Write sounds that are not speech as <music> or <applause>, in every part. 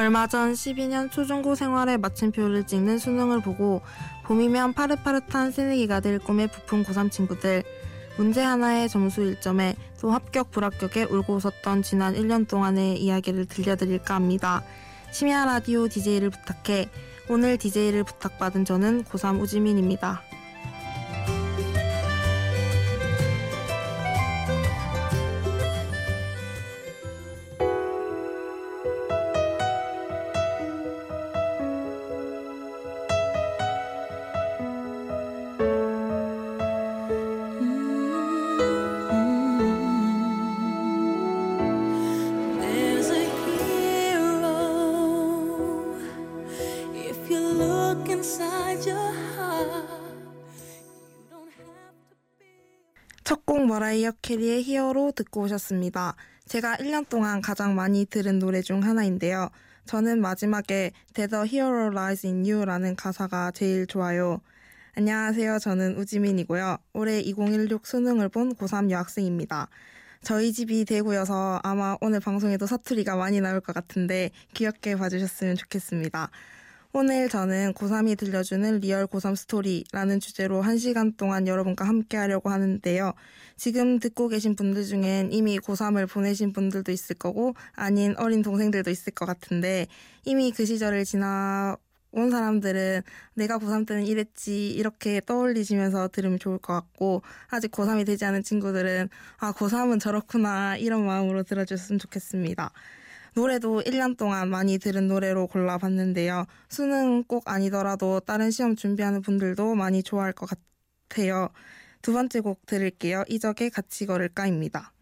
얼마 전 12년 초중고 생활의 마침표를 찍는 수능을 보고 봄이면 파릇파릇한 새내기가 될 꿈에 부푼 고3 친구들 문제 하나의 점수 1점에 또 합격 불합격에 울고 웃었던 지난 1년 동안의 이야기를 들려드릴까 합니다. 심야 라디오 DJ를 부탁해 오늘 DJ를 부탁받은 저는 고3 우지민입니다. 캐리의 히어로 듣고 오셨습니다. 제가 1년 동안 가장 많이 들은 노래 중 하나인데요. 저는 마지막에 a hero lies in you라는 가사가 제일 좋아요. 안녕하세요. 저는 우지민이고요. 올해 2016 수능을 본 고3 여학생입니다. 저희 집이 대구여서 아마 오늘 방송에도 사투리가 많이 나올 것 같은데 귀엽게 봐주셨으면 좋겠습니다. 오늘 저는 고3이 들려주는 real 고3 스토리라는 주제로 1시간 동안 여러분과 함께 하려고 하는데요. 지금 듣고 계신 분들 중엔 이미 고3을 보내신 분들도 있을 거고 아닌 어린 동생들도 있을 것 같은데 이미 그 시절을 지나 온 사람들은 내가 고3 때는 이랬지 이렇게 떠올리시면서 들으면 좋을 것 같고 아직 고3이 되지 않은 친구들은 아 고3은 저렇구나 이런 마음으로 들어줬으면 좋겠습니다. 노래도 1년 동안 많이 들은 노래로 골라봤는데요. 수능 꼭 아니더라도 다른 시험 준비하는 분들도 많이 좋아할 것 같아요. 두 번째 곡 들을게요. 이적의 같이 걸을까입니다.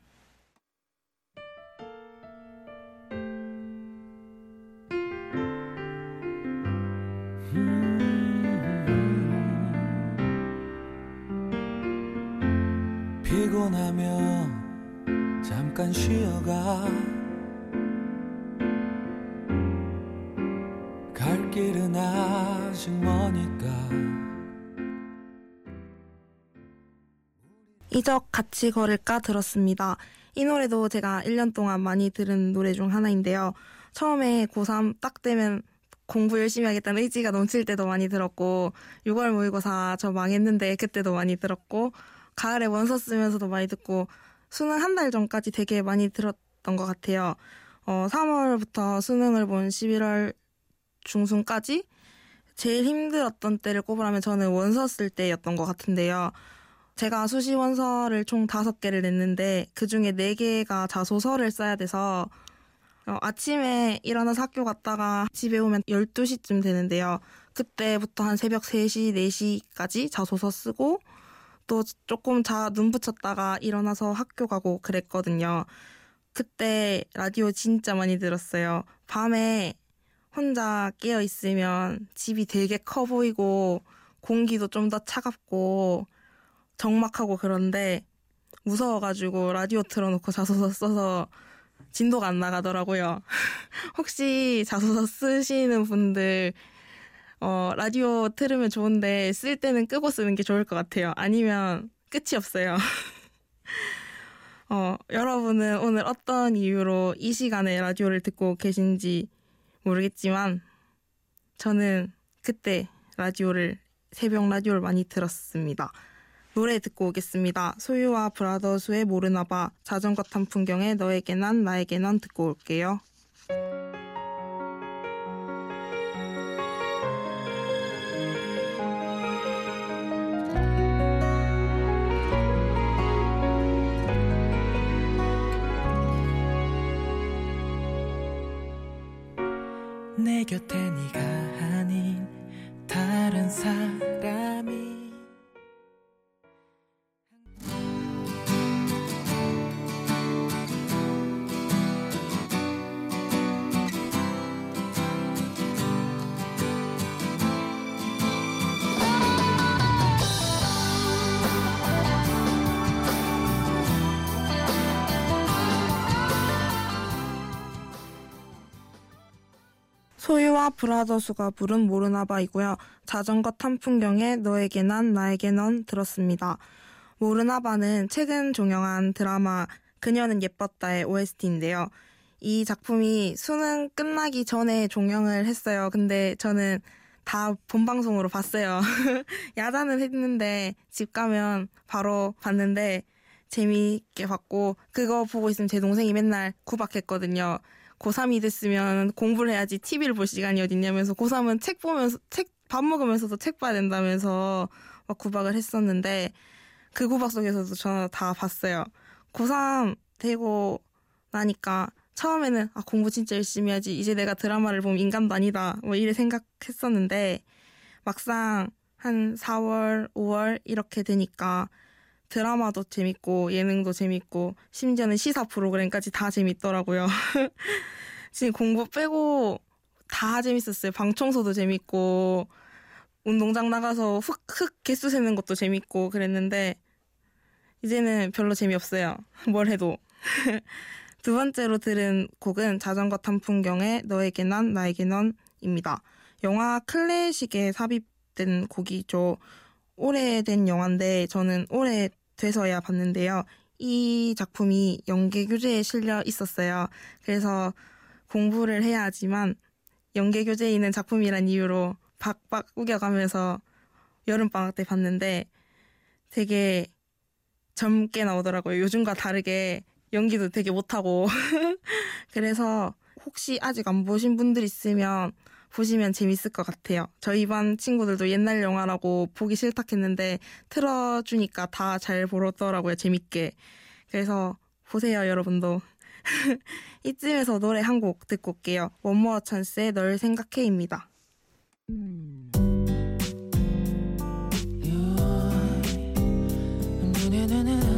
피곤하면 잠깐 쉬어가 아직 머니까 이적 같이 걸을까 들었습니다. 이 노래도 제가 1년 동안 많이 들은 노래 중 하나인데요. 처음에 고3 딱 되면 공부 열심히 하겠다는 의지가 넘칠 때도 많이 들었고 6월 모의고사 저 망했는데 그때도 많이 들었고 가을에 원서 쓰면서도 많이 듣고 수능 한 달 전까지 되게 많이 들었던 것 같아요. 어, 3월부터 수능을 본 11월 중순까지 제일 힘들었던 때를 꼽으라면 저는 원서 쓸 때였던 것 같은데요. 제가 수시 원서를 총 다섯 개를 냈는데 그 중에 네 개가 자소서를 써야 돼서 어, 아침에 일어나서 학교 갔다가 집에 오면 12시쯤 되는데요. 그때부터 한 새벽 3시, 4시까지 자소서 쓰고 또 조금 자 눈 붙였다가 일어나서 학교 가고 그랬거든요. 그때 라디오 진짜 많이 들었어요. 밤에 혼자 깨어 있으면 집이 되게 커 보이고 공기도 좀 더 차갑고 적막하고 그런데 무서워가지고 라디오 틀어놓고 자소서 써서 진도가 안 나가더라고요. <laughs> 혹시 자소서 쓰시는 분들 어, 라디오 들으면 좋은데 쓸 때는 끄고 쓰는 게 좋을 것 같아요. 아니면 끝이 없어요. <laughs> 어, 여러분은 오늘 어떤 이유로 이 시간에 라디오를 듣고 계신지 모르겠지만 저는 그때 라디오를 새벽 라디오를 많이 들었습니다. 노래 듣고 오겠습니다. 소유와 브라더스의 모르나봐 자전거 탄 풍경에 너에게 난 나에게 넌 듣고 올게요. 소유와 브라더스가 부른 모르나바이고요. 자전거 탄 풍경에 너에게 난 나에게 넌 들었습니다. 모르나바는 최근 종영한 드라마 그녀는 예뻤다의 OST인데요. 이 작품이 수능 끝나기 전에 종영을 했어요. 근데 저는 다 본방송으로 봤어요. <laughs> 야자는 했는데 집 가면 바로 봤는데 재미있게 봤고 그거 보고 있으면 제 동생이 맨날 구박했거든요. 고3이 됐으면 공부를 해야지 TV를 볼 시간이 어딨냐면서 고3은 책 보면서 책 밥 먹으면서도 책 봐야 된다면서 막 구박을 했었는데 그 구박 속에서도 저는 다 봤어요. 고3 되고 나니까 처음에는 아 공부 진짜 열심히 해야지 이제 내가 드라마를 보면 인간도 아니다 뭐 이래 생각했었는데 막상 한 4월, 5월 이렇게 되니까 드라마도 재밌고 예능도 재밌고 심지어는 시사 프로그램까지 다 재밌더라고요. <laughs> 지금 공부 빼고 다 재밌었어요. 방 청소도 재밌고 운동장 나가서 흙, 흙 개수 세는 것도 재밌고 그랬는데 이제는 별로 재미없어요. <laughs> 뭘 해도. <laughs> 두 번째로 들은 곡은 자전거 탄 풍경의 너에게 난 나에게 넌입니다. 영화 클래식에 삽입된 곡이죠. 오래된 영화인데 저는 오래 돼서야 봤는데요. 이 작품이 연계 교재에 실려 있었어요. 그래서 공부를 해야 하지만 연계 교재에 있는 작품이란 이유로 박박 우겨가면서 여름방학 때 봤는데 되게 젊게 나오더라고요. 요즘과 다르게 연기도 되게 못하고. <laughs> 그래서 혹시 아직 안 보신 분들 있으면 보시면 재밌을 것 같아요. 저희 반 친구들도 옛날 영화라고 보기 싫다 했는데 틀어주니까 다 잘 보더라고요. 재밌게. 그래서 보세요, 여러분도. <laughs> 이쯤에서 노래 한 곡 듣고 올게요. 원모어 찬스의 널 생각해입니다. 널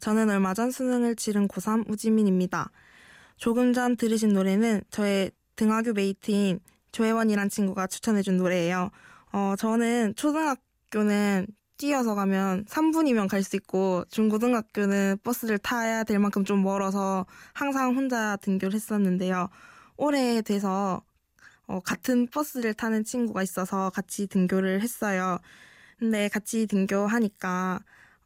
저는 얼마 전 수능을 치른 고3 우지민입니다. 조금 전 들으신 노래는 저의 등하교 mate인 조혜원이란 친구가 추천해준 노래예요. 어, 저는 초등학교는 뛰어서 가면 3분이면 갈 수 있고 중고등학교는 버스를 타야 될 만큼 좀 멀어서 항상 혼자 등교를 했었는데요. 올해 돼서 어, 같은 버스를 타는 친구가 있어서 같이 등교를 했어요. 근데 같이 등교하니까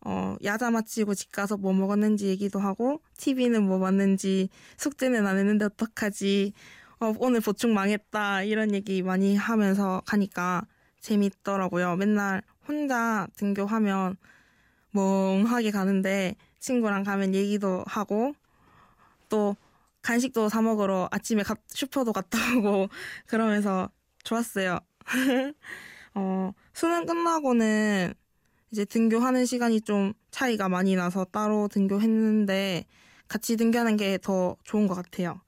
어, 야자 마치고 집 가서 뭐 먹었는지 얘기도 하고 TV는 뭐 봤는지 숙제는 안 했는데 어떡하지 어, 오늘 보충 망했다 이런 얘기 많이 하면서 가니까 재밌더라고요. 맨날 혼자 등교하면 멍하게 가는데 친구랑 가면 얘기도 하고 또 간식도 사 먹으러 아침에 가- 슈퍼도 갔다 오고 <laughs> 그러면서 좋았어요. <laughs> 어, 수능 끝나고는 이제 등교하는 시간이 좀 차이가 많이 나서 따로 등교했는데 같이 등교하는 게 더 좋은 것 같아요.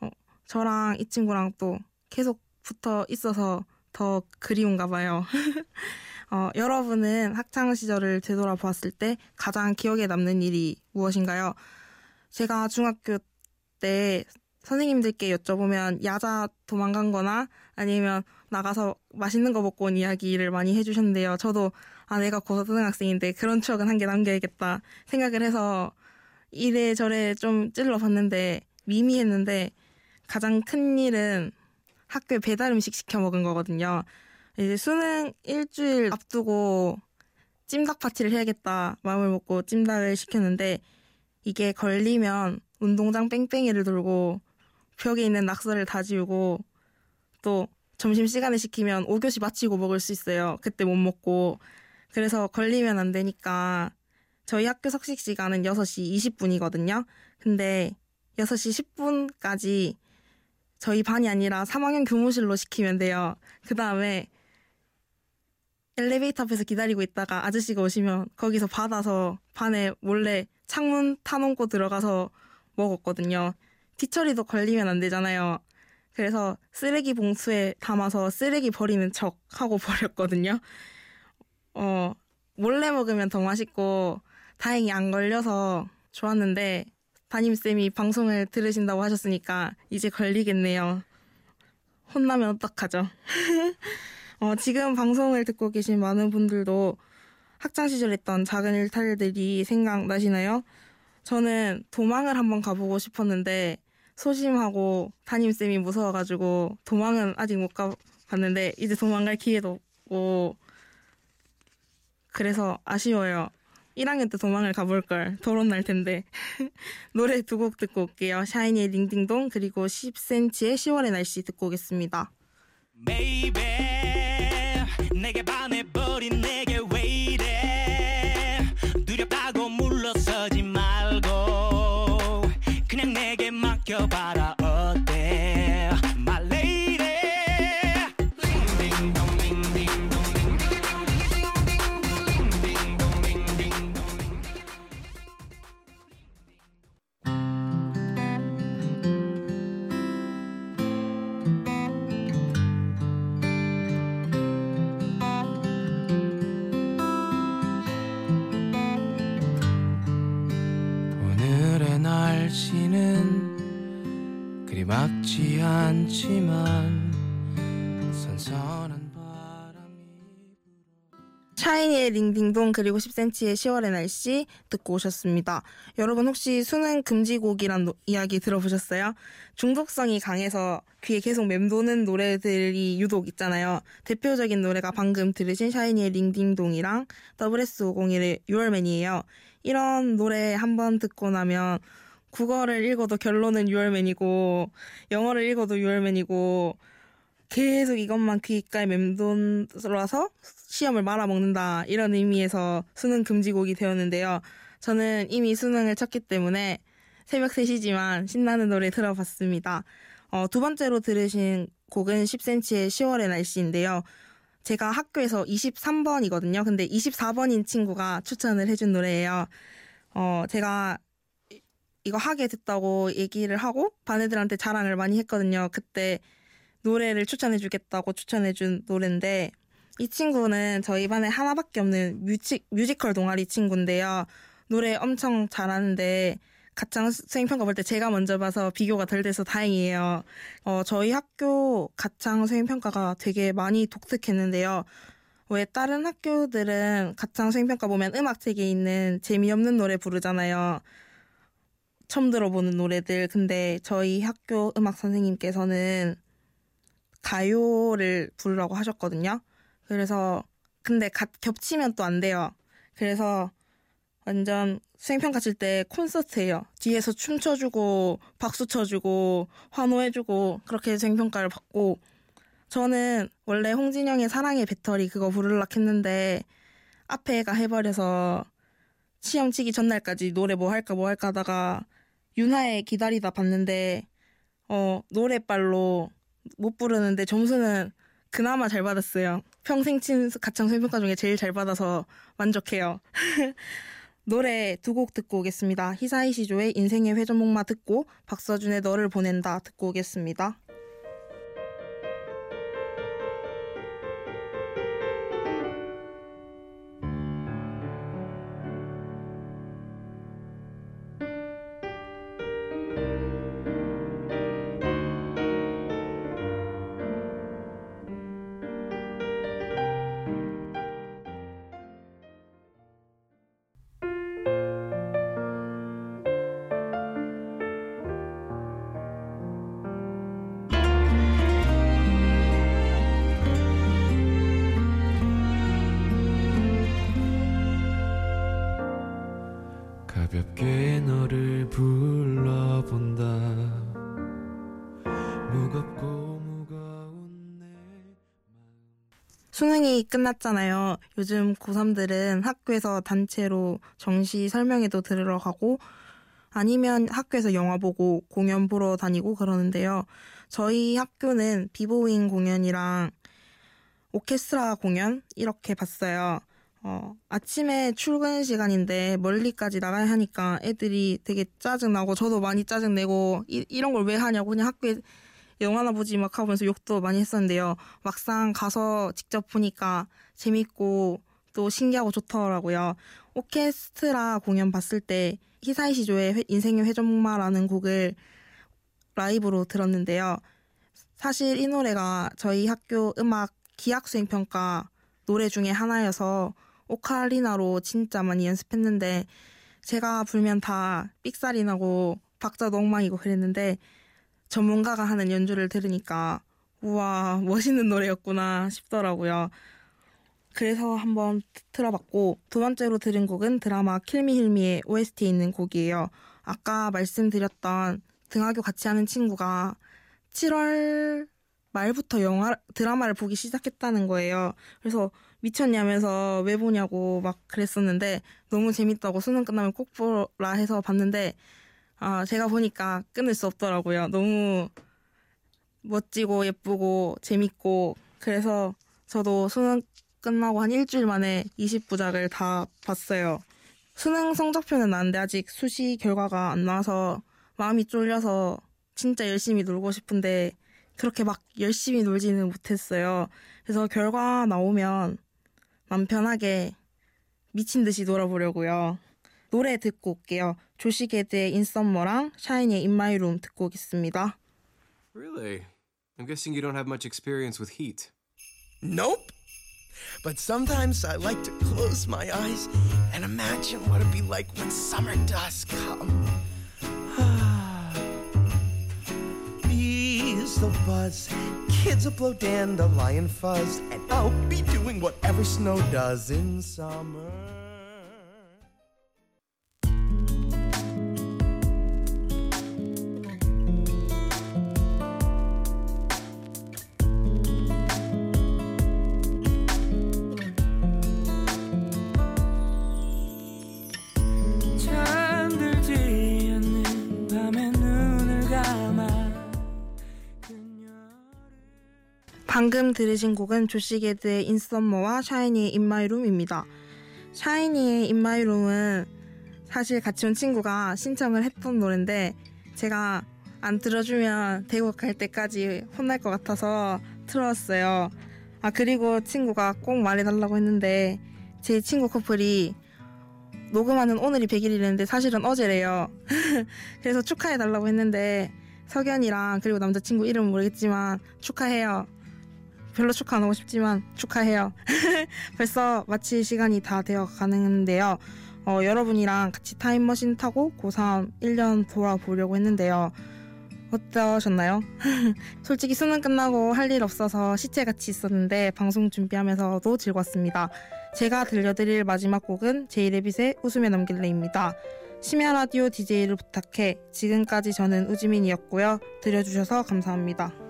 어, 저랑 이 친구랑 또 계속 붙어 있어서 더 그리운가 봐요. <laughs> 어, 여러분은 학창 시절을 되돌아보았을 때 가장 기억에 남는 일이 무엇인가요? 제가 중학교 때 선생님들께 여쭤보면 야자 도망간 거나 아니면 나가서 맛있는 거 먹고 온 이야기를 많이 해주셨는데요. 저도 아, 내가 고등학생인데 그런 추억은 한 개 남겨야겠다 생각을 해서 이래저래 좀 찔러봤는데 미미했는데 가장 큰 일은 학교에 배달 음식 시켜 먹은 거거든요. 이제 수능 일주일 앞두고 찜닭 파티를 해야겠다 마음을 먹고 찜닭을 시켰는데 이게 걸리면 운동장 뺑뺑이를 돌고 벽에 있는 낙서를 다 지우고 또 점심시간에 시키면 5교시 마치고 먹을 수 있어요. 그때 못 먹고. 그래서 걸리면 안 되니까 저희 학교 석식 시간은 6시 20분이거든요. 근데 6시 10분까지 저희 반이 아니라 3학년 교무실로 시키면 돼요. 그 다음에 엘리베이터 앞에서 기다리고 있다가 아저씨가 오시면 거기서 받아서 반에 몰래 창문 타놓고 들어가서 먹었거든요. 뒤처리도 걸리면 안 되잖아요. 그래서 쓰레기 봉투에 담아서 쓰레기 버리는 척 하고 <laughs> 버렸거든요. 어, 몰래 먹으면 더 맛있고 다행히 안 걸려서 좋았는데 담임쌤이 방송을 들으신다고 하셨으니까 이제 걸리겠네요. 혼나면 어떡하죠? <laughs> 어, 지금 방송을 듣고 계신 많은 분들도 학창시절 했던 작은 일탈들이 생각나시나요? 저는 도망을 한번 가보고 싶었는데 소심하고 담임쌤이 무서워가지고 도망은 아직 못 가봤는데 이제 도망갈 기회도 없고 그래서 아쉬워요. 1학년 때 도망을 가볼 걸. 도론 날 텐데. <laughs> 노래 두 곡 듣고 올게요. 샤이니의 링딩동 그리고 10cm의 10월의 날씨 듣고 오겠습니다. Baby 샤이니의 Ring Ding Dong 그리고 10cm의 10월의 날씨 듣고 오셨습니다. 여러분 혹시 수능 금지곡이란 노- 이야기 들어보셨어요? 중독성이 강해서 귀에 계속 맴도는 노래들이 유독 있잖아요. 대표적인 노래가 방금 들으신 샤이니의 링딩동이랑 WS501의 6월맨이에요. 이런 노래 한번 듣고 나면 국어를 읽어도 결론은 U R Man이고 영어를 읽어도 U R Man이고 계속 이것만 귓가에 맴돌아서 시험을 말아먹는다 이런 의미에서 수능 금지곡이 되었는데요. 저는 이미 수능을 쳤기 때문에 새벽 3시지만 신나는 노래 들어봤습니다. 어, 두 번째로 들으신 곡은 10cm의 10월의 날씨인데요. 제가 학교에서 23번이거든요. 근데 24번인 친구가 추천을 해준 노래예요. 어, 제가 이- 이거 하게 됐다고 얘기를 하고 반 애들한테 자랑을 많이 했거든요. 그때 노래를 추천해주겠다고 추천해준 노래인데 이 친구는 저희 반에 하나밖에 없는 뮤직, 뮤지컬 동아리 친구인데요. 노래 엄청 잘하는데 가창 수행평가 볼 때 제가 먼저 봐서 비교가 덜 돼서 다행이에요. 어, 저희 학교 가창 수행평가가 되게 많이 독특했는데요. 왜 다른 학교들은 가창 수행평가 보면 음악책에 있는 재미없는 노래 부르잖아요. 처음 들어보는 노래들. 근데 저희 학교 음악 선생님께서는 가요를 부르라고 하셨거든요. 그래서 근데 가- 겹치면 또 안 돼요. 그래서 완전 수행평가 칠 때 콘서트예요. 뒤에서 춤춰주고 박수 쳐주고 환호해주고 그렇게 수행평가를 받고 저는 원래 홍진영의 사랑의 배터리 그거 부르려고 했는데 앞에 애가 해버려서 시험 치기 전날까지 노래 뭐 할까 뭐 할까 하다가 윤하의 기다리다 봤는데 어 노래빨로 못 부르는데 점수는 그나마 잘 받았어요. 평생 친 가창 수행평가 중에 제일 잘 받아서 만족해요. <laughs> 노래 두 곡 듣고 오겠습니다. 히사이 시조의 인생의 회전목마 듣고 박서준의 너를 보낸다 듣고 오겠습니다. 수능이 끝났잖아요. 요즘 고3들은 학교에서 단체로 정시 설명회도 들으러 가고 아니면 학교에서 영화 보고 공연 보러 다니고 그러는데요. 저희 학교는 비보잉 공연이랑 오케스트라 공연 이렇게 봤어요. 어, 아침에 출근 시간인데 멀리까지 나가야 하니까 애들이 되게 짜증나고 저도 많이 짜증내고 이, 이런 걸 왜 하냐고 그냥 학교에 영화나 보지 막 하면서 욕도 많이 했었는데요. 막상 가서 직접 보니까 재밌고 또 신기하고 좋더라고요. 오케스트라 공연 봤을 때 히사이 시조의 회- 인생의 회전목마라는 곡을 라이브로 들었는데요. 사실 이 노래가 저희 학교 음악 기악 수행 평가 노래 중에 하나여서 오카리나로 진짜 많이 연습했는데 제가 불면 다 삑살이 나고 박자도 엉망이고 그랬는데 전문가가 하는 연주를 들으니까 우와 멋있는 노래였구나 싶더라고요. 그래서 한번 틀어봤고 두 번째로 들은 곡은 드라마 킬미힐미의 OST에 있는 곡이에요. 아까 말씀드렸던 등하교 같이 하는 친구가 7월 말부터 영화 드라마를 보기 시작했다는 거예요. 그래서 미쳤냐면서 왜 보냐고 막 그랬었는데 너무 재밌다고 수능 끝나면 꼭 보라 해서 봤는데 아 제가 보니까 끊을 수 없더라고요. 너무 멋지고 예쁘고 재밌고 그래서 저도 수능 끝나고 한 일주일 만에 20부작을 다 봤어요. 수능 성적표는 나는데 아직 수시 결과가 안 나와서 마음이 쫄려서 진짜 열심히 놀고 싶은데 그렇게 막 열심히 놀지는 못했어요. 그래서 결과 나오면 맘 편하게 미친 듯이 놀아보려고요. 노래 듣고 올게요. 조시게드의 인썸머랑 샤이니의 In My Room 듣고 오겠습니다. Really? I'm guessing you don't have much experience with heat. Nope. But sometimes I like to close my eyes and imagine what it'd be like when summer does come. <sighs> Bees will buzz, kids will blow dandelion fuzz, and I'll be doing whatever snow does in summer. 방금 들으신 곡은 조시게드의 인썸머와 샤이니의 Room입니다. 샤이니의 Room은 사실 같이 온 친구가 신청을 했던 노래인데 제가 안 들어주면 대구 갈 때까지 혼날 것 같아서 틀었어요. 아 그리고 친구가 꼭 말해달라고 했는데 제 친구 커플이 녹음하는 오늘이 100일이랬는데 사실은 어제래요. <laughs> 그래서 축하해달라고 했는데 석연이랑 그리고 남자친구 이름 모르겠지만 축하해요. 별로 축하 안 하고 싶지만 축하해요. <laughs> 벌써 마칠 시간이 다 되어 가는데요. 어, 여러분이랑 같이 타임머신 타고 고3 1년 돌아보려고 했는데요. 어떠셨나요? <laughs> 솔직히 수능 끝나고 할 일 없어서 시체같이 있었는데 방송 준비하면서도 즐거웠습니다. 제가 들려드릴 마지막 곡은 제이레빗의 웃음에 넘길래입니다. 심야 라디오 DJ를 부탁해 지금까지 저는 우지민이었고요. 들려주셔서 감사합니다.